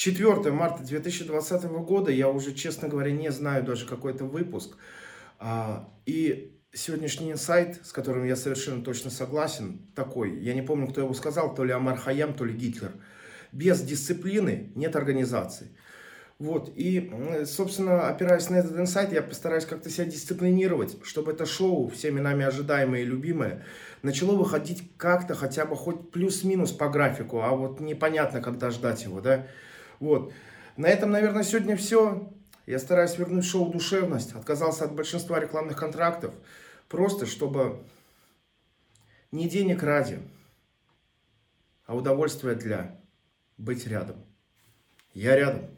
4 марта 2020 года, я уже, честно говоря, не знаю даже какой это выпуск. А, и сегодняшний инсайт, с которым я совершенно точно согласен, такой, я не помню, кто его сказал, то ли Амар Хаям, то ли Гитлер. Без дисциплины нет организации. Вот, и, собственно, опираясь на этот инсайт, я постараюсь как-то себя дисциплинировать, чтобы это шоу, всеми нами ожидаемое и любимое, начало выходить как-то хотя бы хоть плюс-минус по графику, а вот непонятно, когда ждать его, да. Вот. На этом, наверное, сегодня все. Я стараюсь вернуть шоу душевность, отказался от большинства рекламных контрактов, просто чтобы не денег ради, а удовольствие для быть рядом. Я рядом.